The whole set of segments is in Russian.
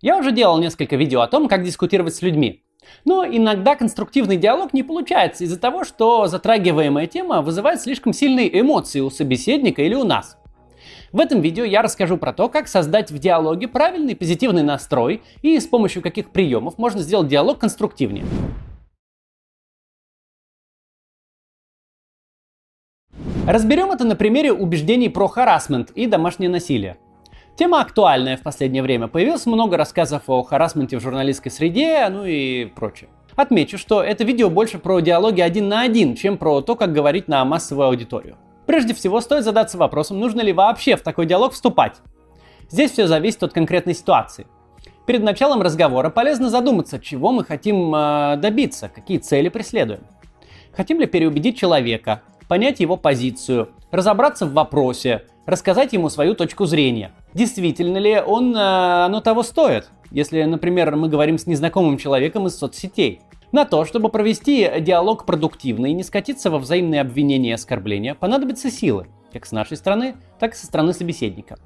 Я уже делал несколько видео о том, как дискутировать с людьми. Но иногда конструктивный диалог не получается из-за того, что затрагиваемая тема вызывает слишком сильные эмоции у собеседника или у нас. В этом видео я расскажу про то, как создать в диалоге правильный позитивный настрой и с помощью каких приемов можно сделать диалог конструктивнее. Разберем это на примере убеждений про харасмент и домашнее насилие. Тема актуальная в последнее время. Появилось много рассказов о харасменте в журналистской среде, ну и прочее. Отмечу, что это видео больше про диалоги один на один, чем про то, как говорить на массовую аудиторию. Прежде всего, стоит задаться вопросом, нужно ли вообще в такой диалог вступать. Здесь все зависит от конкретной ситуации. Перед началом разговора полезно задуматься, чего мы хотим э, добиться, какие цели преследуем. Хотим ли переубедить человека, понять его позицию, разобраться в вопросе, рассказать ему свою точку зрения. Действительно ли он, э, оно того стоит? Если, например, мы говорим с незнакомым человеком из соцсетей. На то, чтобы провести диалог продуктивно и не скатиться во взаимные обвинения и оскорбления, понадобятся силы, как с нашей стороны, так и со стороны собеседника.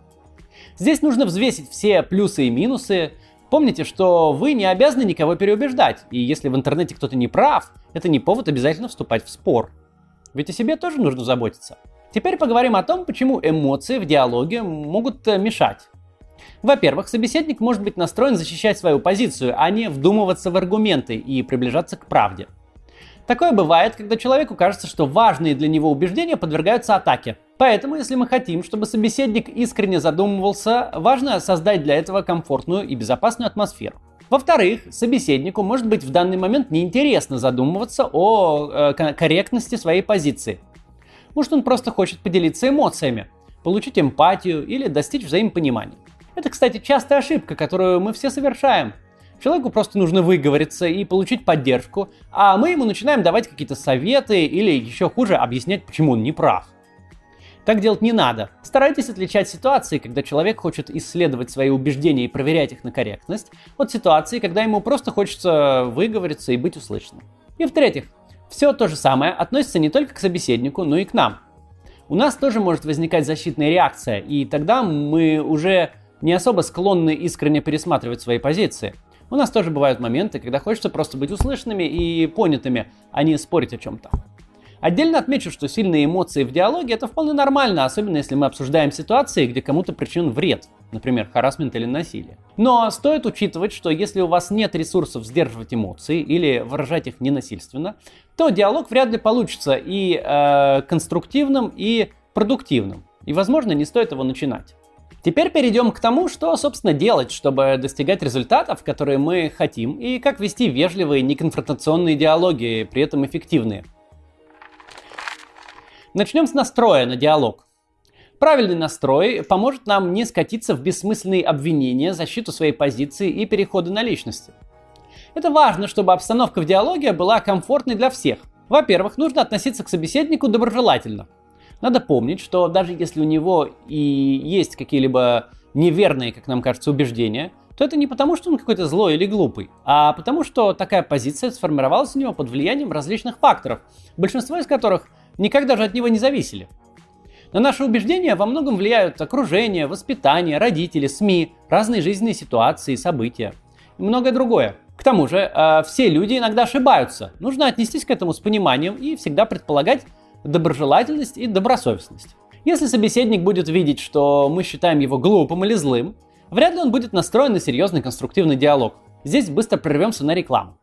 Здесь нужно взвесить все плюсы и минусы. Помните, что вы не обязаны никого переубеждать, и если в интернете кто-то не прав, это не повод обязательно вступать в спор. Ведь о себе тоже нужно заботиться. Теперь поговорим о том, почему эмоции в диалоге могут э, мешать. Во-первых, собеседник может быть настроен защищать свою позицию, а не вдумываться в аргументы и приближаться к правде. Такое бывает, когда человеку кажется, что важные для него убеждения подвергаются атаке. Поэтому, если мы хотим, чтобы собеседник искренне задумывался, важно создать для этого комфортную и безопасную атмосферу. Во-вторых, собеседнику может быть в данный момент неинтересно задумываться о э, корректности своей позиции. Может он просто хочет поделиться эмоциями, получить эмпатию или достичь взаимопонимания. Это, кстати, частая ошибка, которую мы все совершаем. Человеку просто нужно выговориться и получить поддержку, а мы ему начинаем давать какие-то советы или еще хуже объяснять, почему он не прав. Так делать не надо. Старайтесь отличать ситуации, когда человек хочет исследовать свои убеждения и проверять их на корректность, от ситуации, когда ему просто хочется выговориться и быть услышанным. И в-третьих, все то же самое относится не только к собеседнику, но и к нам. У нас тоже может возникать защитная реакция, и тогда мы уже не особо склонны искренне пересматривать свои позиции. У нас тоже бывают моменты, когда хочется просто быть услышанными и понятыми, а не спорить о чем-то. Отдельно отмечу, что сильные эмоции в диалоге это вполне нормально, особенно если мы обсуждаем ситуации, где кому-то причинен вред, например, харасмент или насилие. Но стоит учитывать, что если у вас нет ресурсов сдерживать эмоции или выражать их ненасильственно, то диалог вряд ли получится и э, конструктивным, и продуктивным. И, возможно, не стоит его начинать. Теперь перейдем к тому, что, собственно, делать, чтобы достигать результатов, которые мы хотим, и как вести вежливые, неконфронтационные диалоги, при этом эффективные. Начнем с настроя на диалог. Правильный настрой поможет нам не скатиться в бессмысленные обвинения, защиту своей позиции и переходы на личности. Это важно, чтобы обстановка в диалоге была комфортной для всех. Во-первых, нужно относиться к собеседнику доброжелательно. Надо помнить, что даже если у него и есть какие-либо неверные, как нам кажется, убеждения, то это не потому, что он какой-то злой или глупый, а потому, что такая позиция сформировалась у него под влиянием различных факторов, большинство из которых – никак даже от него не зависели. На наши убеждения во многом влияют окружение, воспитание, родители, СМИ, разные жизненные ситуации, события и многое другое. К тому же, э, все люди иногда ошибаются. Нужно отнестись к этому с пониманием и всегда предполагать доброжелательность и добросовестность. Если собеседник будет видеть, что мы считаем его глупым или злым, вряд ли он будет настроен на серьезный конструктивный диалог. Здесь быстро прервемся на рекламу.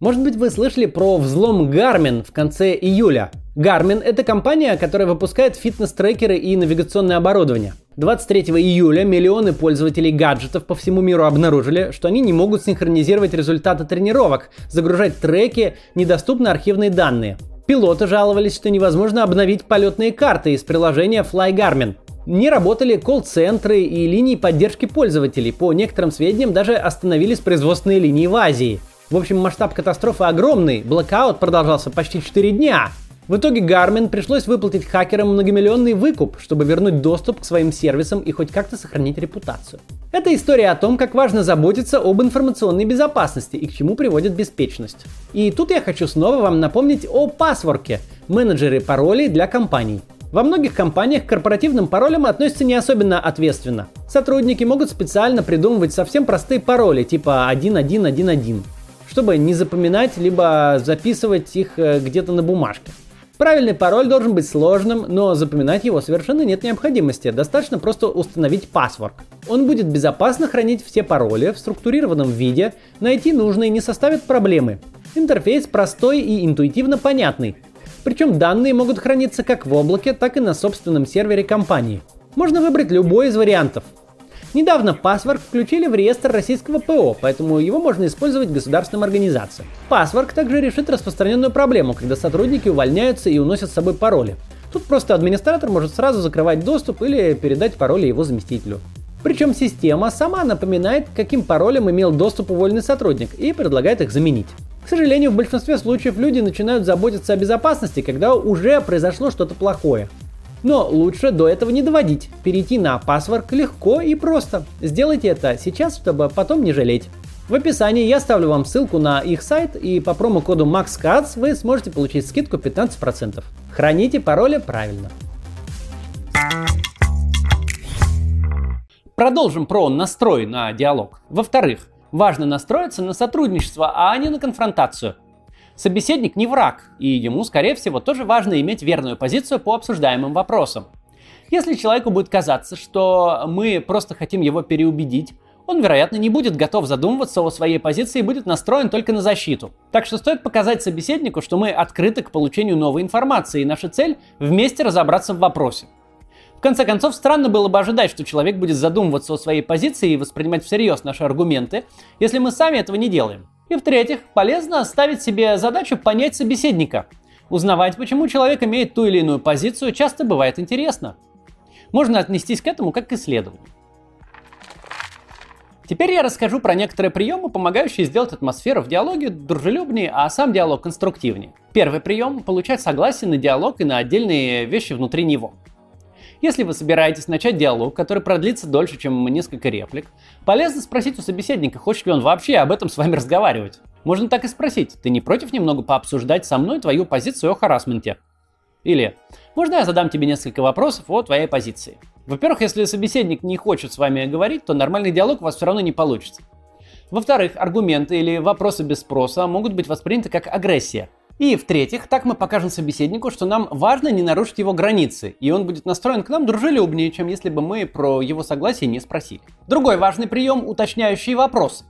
Может быть вы слышали про взлом Garmin в конце июля. Garmin – это компания, которая выпускает фитнес-трекеры и навигационное оборудование. 23 июля миллионы пользователей гаджетов по всему миру обнаружили, что они не могут синхронизировать результаты тренировок, загружать треки, недоступны архивные данные. Пилоты жаловались, что невозможно обновить полетные карты из приложения Fly Garmin. Не работали колл-центры и линии поддержки пользователей. По некоторым сведениям даже остановились производственные линии в Азии. В общем, масштаб катастрофы огромный. Блокаут продолжался почти 4 дня. В итоге Garmin пришлось выплатить хакерам многомиллионный выкуп, чтобы вернуть доступ к своим сервисам и хоть как-то сохранить репутацию. Это история о том, как важно заботиться об информационной безопасности и к чему приводит беспечность. И тут я хочу снова вам напомнить о пасворке – менеджере паролей для компаний. Во многих компаниях к корпоративным паролям относятся не особенно ответственно. Сотрудники могут специально придумывать совсем простые пароли, типа 1111, чтобы не запоминать, либо записывать их э, где-то на бумажке. Правильный пароль должен быть сложным, но запоминать его совершенно нет необходимости. Достаточно просто установить паспорт. Он будет безопасно хранить все пароли в структурированном виде, найти нужные не составит проблемы. Интерфейс простой и интуитивно понятный. Причем данные могут храниться как в облаке, так и на собственном сервере компании. Можно выбрать любой из вариантов. Недавно Password включили в реестр российского ПО, поэтому его можно использовать государственным организациям. Password также решит распространенную проблему, когда сотрудники увольняются и уносят с собой пароли. Тут просто администратор может сразу закрывать доступ или передать пароли его заместителю. Причем система сама напоминает, каким паролем имел доступ уволенный сотрудник и предлагает их заменить. К сожалению, в большинстве случаев люди начинают заботиться о безопасности, когда уже произошло что-то плохое. Но лучше до этого не доводить. Перейти на паспорт легко и просто. Сделайте это сейчас, чтобы потом не жалеть. В описании я оставлю вам ссылку на их сайт, и по промокоду MAXCATS вы сможете получить скидку 15%. Храните пароли правильно. Продолжим про настрой на диалог. Во-вторых, Важно настроиться на сотрудничество, а не на конфронтацию. Собеседник не враг, и ему, скорее всего, тоже важно иметь верную позицию по обсуждаемым вопросам. Если человеку будет казаться, что мы просто хотим его переубедить, он, вероятно, не будет готов задумываться о своей позиции и будет настроен только на защиту. Так что стоит показать собеседнику, что мы открыты к получению новой информации, и наша цель – вместе разобраться в вопросе. В конце концов, странно было бы ожидать, что человек будет задумываться о своей позиции и воспринимать всерьез наши аргументы, если мы сами этого не делаем. И в-третьих, полезно ставить себе задачу понять собеседника. Узнавать, почему человек имеет ту или иную позицию, часто бывает интересно. Можно отнестись к этому как к исследованию. Теперь я расскажу про некоторые приемы, помогающие сделать атмосферу в диалоге дружелюбнее, а сам диалог конструктивнее. Первый прием – получать согласие на диалог и на отдельные вещи внутри него. Если вы собираетесь начать диалог, который продлится дольше, чем несколько реплик, полезно спросить у собеседника, хочет ли он вообще об этом с вами разговаривать. Можно так и спросить, ты не против немного пообсуждать со мной твою позицию о харасменте? Или, можно я задам тебе несколько вопросов о твоей позиции? Во-первых, если собеседник не хочет с вами говорить, то нормальный диалог у вас все равно не получится. Во-вторых, аргументы или вопросы без спроса могут быть восприняты как агрессия. И в-третьих, так мы покажем собеседнику, что нам важно не нарушить его границы, и он будет настроен к нам дружелюбнее, чем если бы мы про его согласие не спросили. Другой важный прием – уточняющие вопросы.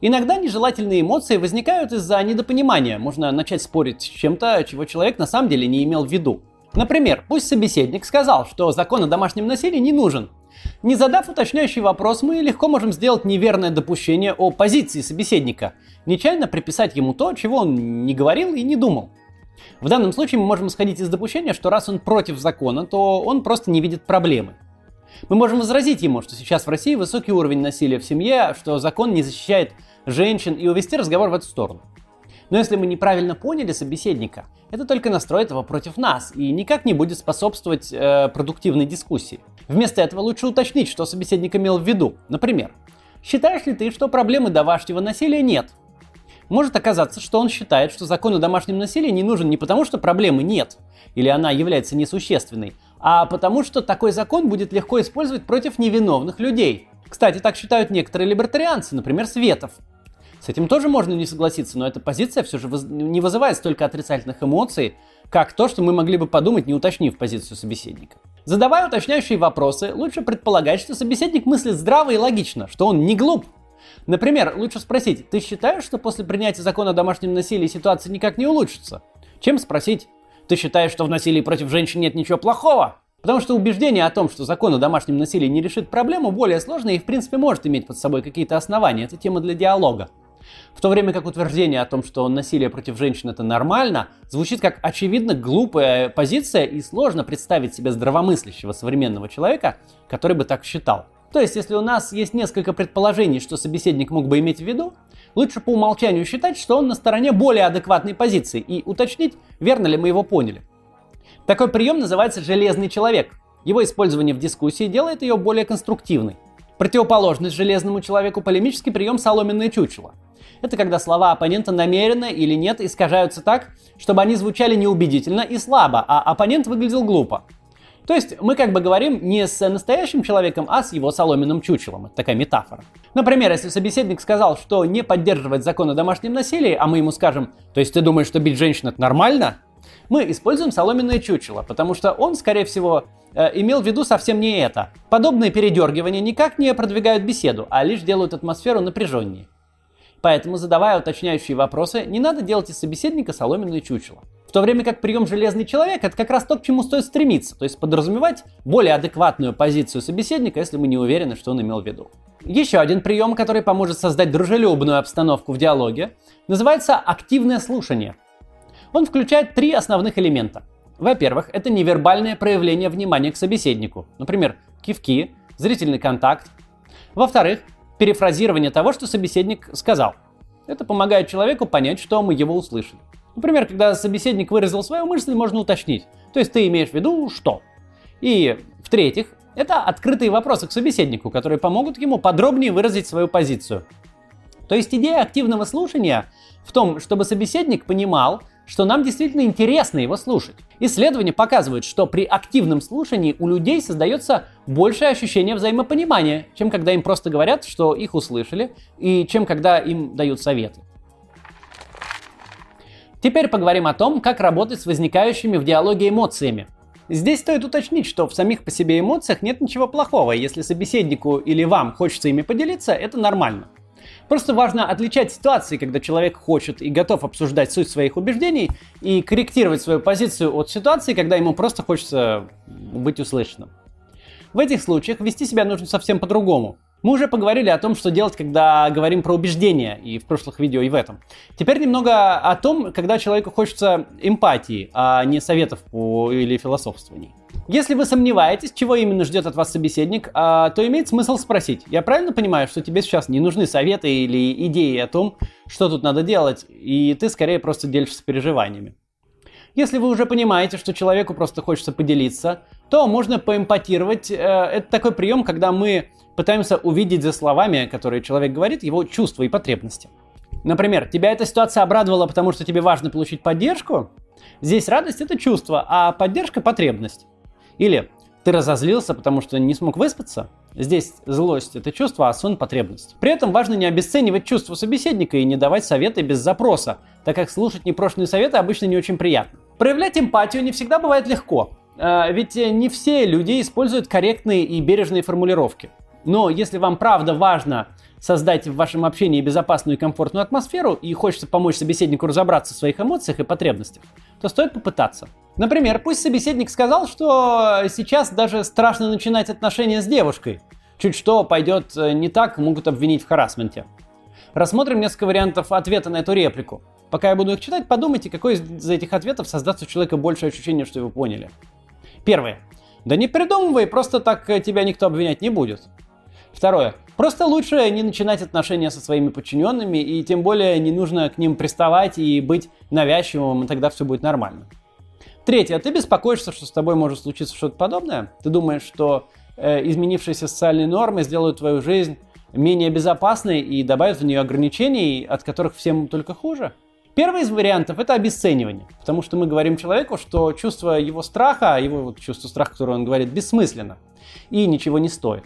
Иногда нежелательные эмоции возникают из-за недопонимания. Можно начать спорить с чем-то, чего человек на самом деле не имел в виду. Например, пусть собеседник сказал, что закон о домашнем насилии не нужен. Не задав уточняющий вопрос, мы легко можем сделать неверное допущение о позиции собеседника, нечаянно приписать ему то, чего он не говорил и не думал. В данном случае мы можем исходить из допущения, что раз он против закона, то он просто не видит проблемы. Мы можем возразить ему, что сейчас в России высокий уровень насилия в семье, что закон не защищает женщин и увести разговор в эту сторону. Но если мы неправильно поняли собеседника, это только настроит его против нас и никак не будет способствовать э, продуктивной дискуссии. Вместо этого лучше уточнить, что собеседник имел в виду. Например, считаешь ли ты, что проблемы домашнего насилия нет? Может оказаться, что он считает, что закон о домашнем насилии не нужен не потому, что проблемы нет, или она является несущественной, а потому, что такой закон будет легко использовать против невиновных людей. Кстати, так считают некоторые либертарианцы, например, Светов. С этим тоже можно не согласиться, но эта позиция все же не вызывает столько отрицательных эмоций, как то, что мы могли бы подумать, не уточнив позицию собеседника. Задавая уточняющие вопросы, лучше предполагать, что собеседник мыслит здраво и логично, что он не глуп. Например, лучше спросить, ты считаешь, что после принятия закона о домашнем насилии ситуация никак не улучшится? Чем спросить, ты считаешь, что в насилии против женщин нет ничего плохого? Потому что убеждение о том, что закон о домашнем насилии не решит проблему, более сложное и в принципе может иметь под собой какие-то основания. Это тема для диалога. В то время как утверждение о том, что насилие против женщин это нормально, звучит как очевидно глупая позиция и сложно представить себе здравомыслящего современного человека, который бы так считал. То есть, если у нас есть несколько предположений, что собеседник мог бы иметь в виду, лучше по умолчанию считать, что он на стороне более адекватной позиции и уточнить, верно ли мы его поняли. Такой прием называется «железный человек». Его использование в дискуссии делает ее более конструктивной. Противоположность железному человеку – полемический прием «соломенное чучело». Это когда слова оппонента намеренно или нет искажаются так, чтобы они звучали неубедительно и слабо, а оппонент выглядел глупо. То есть мы как бы говорим не с настоящим человеком, а с его соломенным чучелом. Это такая метафора. Например, если собеседник сказал, что не поддерживает закон о домашнем насилии, а мы ему скажем, то есть ты думаешь, что бить женщин это нормально? Мы используем соломенное чучело, потому что он, скорее всего, э, имел в виду совсем не это. Подобные передергивания никак не продвигают беседу, а лишь делают атмосферу напряженнее. Поэтому, задавая уточняющие вопросы, не надо делать из собеседника соломенное чучело. В то время как прием «железный человек» — это как раз то, к чему стоит стремиться, то есть подразумевать более адекватную позицию собеседника, если мы не уверены, что он имел в виду. Еще один прием, который поможет создать дружелюбную обстановку в диалоге, называется активное слушание. Он включает три основных элемента. Во-первых, это невербальное проявление внимания к собеседнику, например, кивки, зрительный контакт. Во-вторых, перефразирование того, что собеседник сказал. Это помогает человеку понять, что мы его услышали. Например, когда собеседник выразил свою мысль, можно уточнить. То есть ты имеешь в виду что? И в-третьих, это открытые вопросы к собеседнику, которые помогут ему подробнее выразить свою позицию. То есть идея активного слушания в том, чтобы собеседник понимал, что нам действительно интересно его слушать. Исследования показывают, что при активном слушании у людей создается большее ощущение взаимопонимания, чем когда им просто говорят, что их услышали, и чем когда им дают советы. Теперь поговорим о том, как работать с возникающими в диалоге эмоциями. Здесь стоит уточнить, что в самих по себе эмоциях нет ничего плохого, если собеседнику или вам хочется ими поделиться, это нормально. Просто важно отличать ситуации, когда человек хочет и готов обсуждать суть своих убеждений и корректировать свою позицию от ситуации, когда ему просто хочется быть услышанным. В этих случаях вести себя нужно совсем по-другому. Мы уже поговорили о том, что делать, когда говорим про убеждения, и в прошлых видео, и в этом. Теперь немного о том, когда человеку хочется эмпатии, а не советов по... или философствований. Если вы сомневаетесь, чего именно ждет от вас собеседник, а, то имеет смысл спросить. Я правильно понимаю, что тебе сейчас не нужны советы или идеи о том, что тут надо делать, и ты скорее просто делишься переживаниями? Если вы уже понимаете, что человеку просто хочется поделиться, то можно поэмпатировать. Э, это такой прием, когда мы пытаемся увидеть за словами, которые человек говорит, его чувства и потребности. Например, тебя эта ситуация обрадовала, потому что тебе важно получить поддержку. Здесь радость это чувство, а поддержка потребность. Или ты разозлился, потому что не смог выспаться. Здесь злость – это чувство, а сон – потребность. При этом важно не обесценивать чувства собеседника и не давать советы без запроса, так как слушать непрошенные советы обычно не очень приятно. Проявлять эмпатию не всегда бывает легко, а, ведь не все люди используют корректные и бережные формулировки. Но если вам правда важно создать в вашем общении безопасную и комфортную атмосферу и хочется помочь собеседнику разобраться в своих эмоциях и потребностях, то стоит попытаться. Например, пусть собеседник сказал, что сейчас даже страшно начинать отношения с девушкой. Чуть что пойдет э, не так, могут обвинить в харасменте. Рассмотрим несколько вариантов ответа на эту реплику. Пока я буду их читать, подумайте, какой из этих ответов создаст у человека большее ощущение, что его поняли. Первое. Да не придумывай, просто так э, тебя никто обвинять не будет. Второе. Просто лучше не начинать отношения со своими подчиненными, и тем более не нужно к ним приставать и быть навязчивым, и тогда все будет нормально. Третье. Ты беспокоишься, что с тобой может случиться что-то подобное? Ты думаешь, что э, изменившиеся социальные нормы сделают твою жизнь менее безопасной и добавят в нее ограничений, от которых всем только хуже? Первый из вариантов это обесценивание, потому что мы говорим человеку, что чувство его страха, его вот чувство страха, которое он говорит, бессмысленно и ничего не стоит.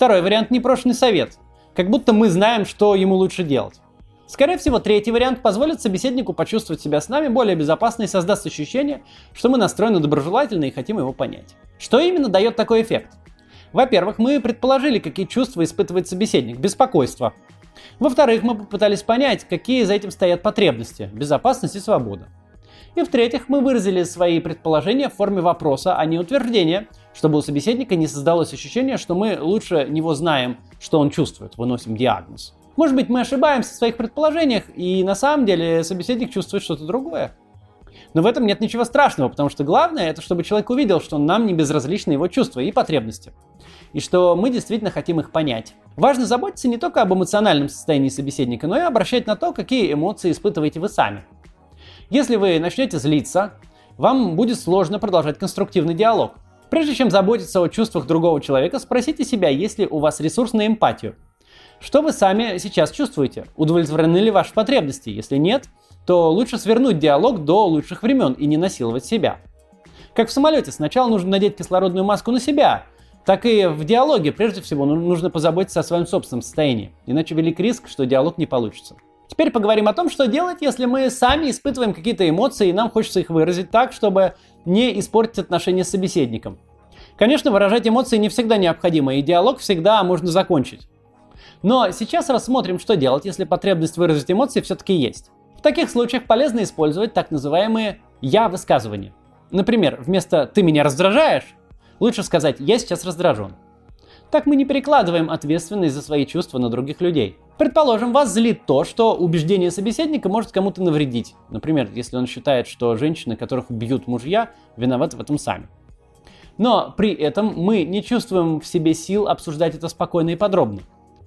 Второй вариант – непрошенный совет. Как будто мы знаем, что ему лучше делать. Скорее всего, третий вариант позволит собеседнику почувствовать себя с нами более безопасно и создаст ощущение, что мы настроены доброжелательно и хотим его понять. Что именно дает такой эффект? Во-первых, мы предположили, какие чувства испытывает собеседник. Беспокойство. Во-вторых, мы попытались понять, какие за этим стоят потребности. Безопасность и свобода. И в-третьих, мы выразили свои предположения в форме вопроса, а не утверждения, чтобы у собеседника не создалось ощущение, что мы лучше него знаем, что он чувствует, выносим диагноз. Может быть, мы ошибаемся в своих предположениях, и на самом деле собеседник чувствует что-то другое. Но в этом нет ничего страшного, потому что главное это, чтобы человек увидел, что нам не безразличны его чувства и потребности. И что мы действительно хотим их понять. Важно заботиться не только об эмоциональном состоянии собеседника, но и обращать на то, какие эмоции испытываете вы сами. Если вы начнете злиться, вам будет сложно продолжать конструктивный диалог. Прежде чем заботиться о чувствах другого человека, спросите себя, есть ли у вас ресурс на эмпатию. Что вы сами сейчас чувствуете? Удовлетворены ли ваши потребности? Если нет, то лучше свернуть диалог до лучших времен и не насиловать себя. Как в самолете, сначала нужно надеть кислородную маску на себя, так и в диалоге прежде всего ну, нужно позаботиться о своем собственном состоянии, иначе велик риск, что диалог не получится. Теперь поговорим о том, что делать, если мы сами испытываем какие-то эмоции и нам хочется их выразить так, чтобы не испортить отношения с собеседником. Конечно, выражать эмоции не всегда необходимо, и диалог всегда можно закончить. Но сейчас рассмотрим, что делать, если потребность выразить эмоции все-таки есть. В таких случаях полезно использовать так называемые «я-высказывания». Например, вместо «ты меня раздражаешь» лучше сказать «я сейчас раздражен». Так мы не перекладываем ответственность за свои чувства на других людей. Предположим, вас злит то, что убеждение собеседника может кому-то навредить. Например, если он считает, что женщины, которых бьют мужья, виноваты в этом сами. Но при этом мы не чувствуем в себе сил обсуждать это спокойно и подробно.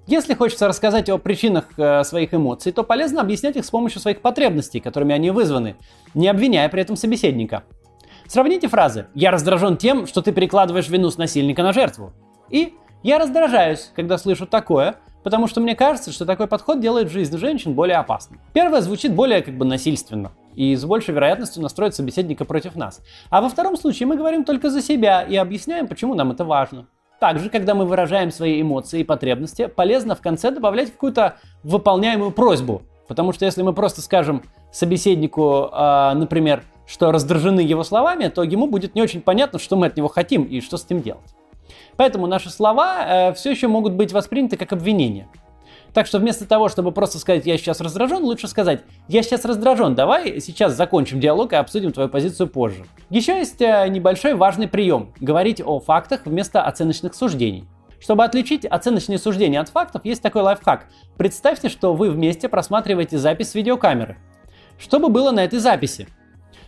Если хочется рассказать о причинах э, своих эмоций, то полезно объяснять их с помощью своих потребностей, которыми они вызваны, не обвиняя при этом собеседника. Сравните фразы «Я раздражен тем, что ты перекладываешь вину с насильника на жертву» и я раздражаюсь, когда слышу такое, потому что мне кажется, что такой подход делает жизнь женщин более опасной. Первое звучит более как бы насильственно и с большей вероятностью настроит собеседника против нас. А во втором случае мы говорим только за себя и объясняем, почему нам это важно. Также, когда мы выражаем свои эмоции и потребности, полезно в конце добавлять какую-то выполняемую просьбу. Потому что если мы просто скажем собеседнику, э, например, что раздражены его словами, то ему будет не очень понятно, что мы от него хотим и что с этим делать. Поэтому наши слова э, все еще могут быть восприняты как обвинение. Так что вместо того, чтобы просто сказать «я сейчас раздражен», лучше сказать «я сейчас раздражен, давай сейчас закончим диалог и обсудим твою позицию позже». Еще есть э, небольшой важный прием – говорить о фактах вместо оценочных суждений. Чтобы отличить оценочные суждения от фактов, есть такой лайфхак. Представьте, что вы вместе просматриваете запись с видеокамеры. Что бы было на этой записи?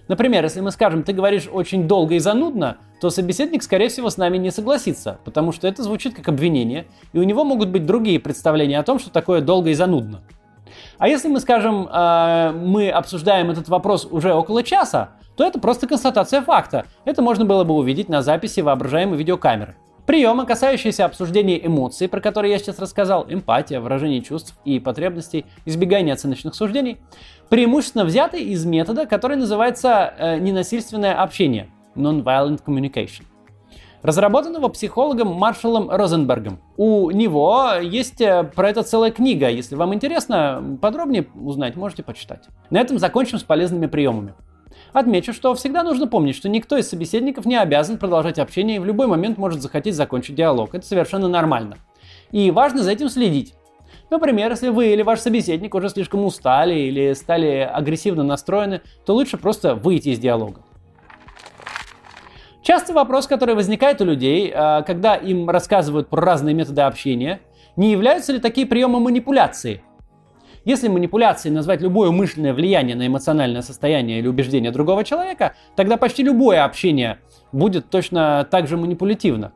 Например, если мы скажем, ты говоришь очень долго и занудно, то собеседник, скорее всего, с нами не согласится, потому что это звучит как обвинение, и у него могут быть другие представления о том, что такое долго и занудно. А если мы скажем, э, мы обсуждаем этот вопрос уже около часа, то это просто констатация факта. Это можно было бы увидеть на записи воображаемой видеокамеры. Приемы, касающиеся обсуждения эмоций, про которые я сейчас рассказал, эмпатия, выражение чувств и потребностей, избегание оценочных суждений, преимущественно взяты из метода, который называется э, ненасильственное общение, non-violent communication разработанного психологом Маршалом Розенбергом. У него есть э, про это целая книга. Если вам интересно подробнее узнать, можете почитать. На этом закончим с полезными приемами. Отмечу, что всегда нужно помнить, что никто из собеседников не обязан продолжать общение и в любой момент может захотеть закончить диалог. Это совершенно нормально. И важно за этим следить. Например, если вы или ваш собеседник уже слишком устали или стали агрессивно настроены, то лучше просто выйти из диалога. Частый вопрос, который возникает у людей, э, когда им рассказывают про разные методы общения, не являются ли такие приемы манипуляции? Если манипуляцией назвать любое умышленное влияние на эмоциональное состояние или убеждение другого человека, тогда почти любое общение будет точно так же манипулятивно.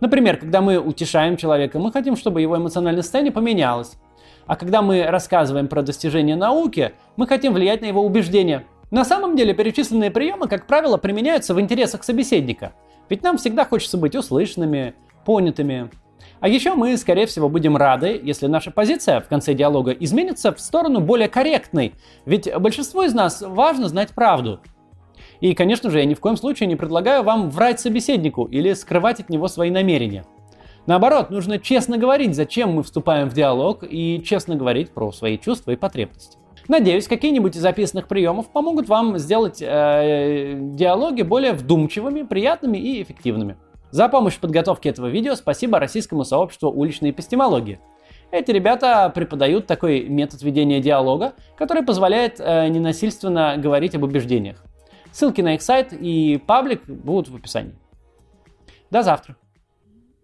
Например, когда мы утешаем человека, мы хотим, чтобы его эмоциональное состояние поменялось. А когда мы рассказываем про достижения науки, мы хотим влиять на его убеждения. На самом деле перечисленные приемы, как правило, применяются в интересах собеседника. Ведь нам всегда хочется быть услышанными, понятыми. А еще мы, скорее всего, будем рады, если наша позиция в конце диалога изменится в сторону более корректной. Ведь большинству из нас важно знать правду. И, конечно же, я ни в коем случае не предлагаю вам врать собеседнику или скрывать от него свои намерения. Наоборот, нужно честно говорить, зачем мы вступаем в диалог, и честно говорить про свои чувства и потребности. Надеюсь, какие-нибудь из записанных приемов помогут вам сделать э, диалоги более вдумчивыми, приятными и эффективными. За помощь в подготовке этого видео спасибо российскому сообществу уличной эпистемологии. Эти ребята преподают такой метод ведения диалога, который позволяет э, ненасильственно говорить об убеждениях. Ссылки на их сайт и паблик будут в описании. До завтра!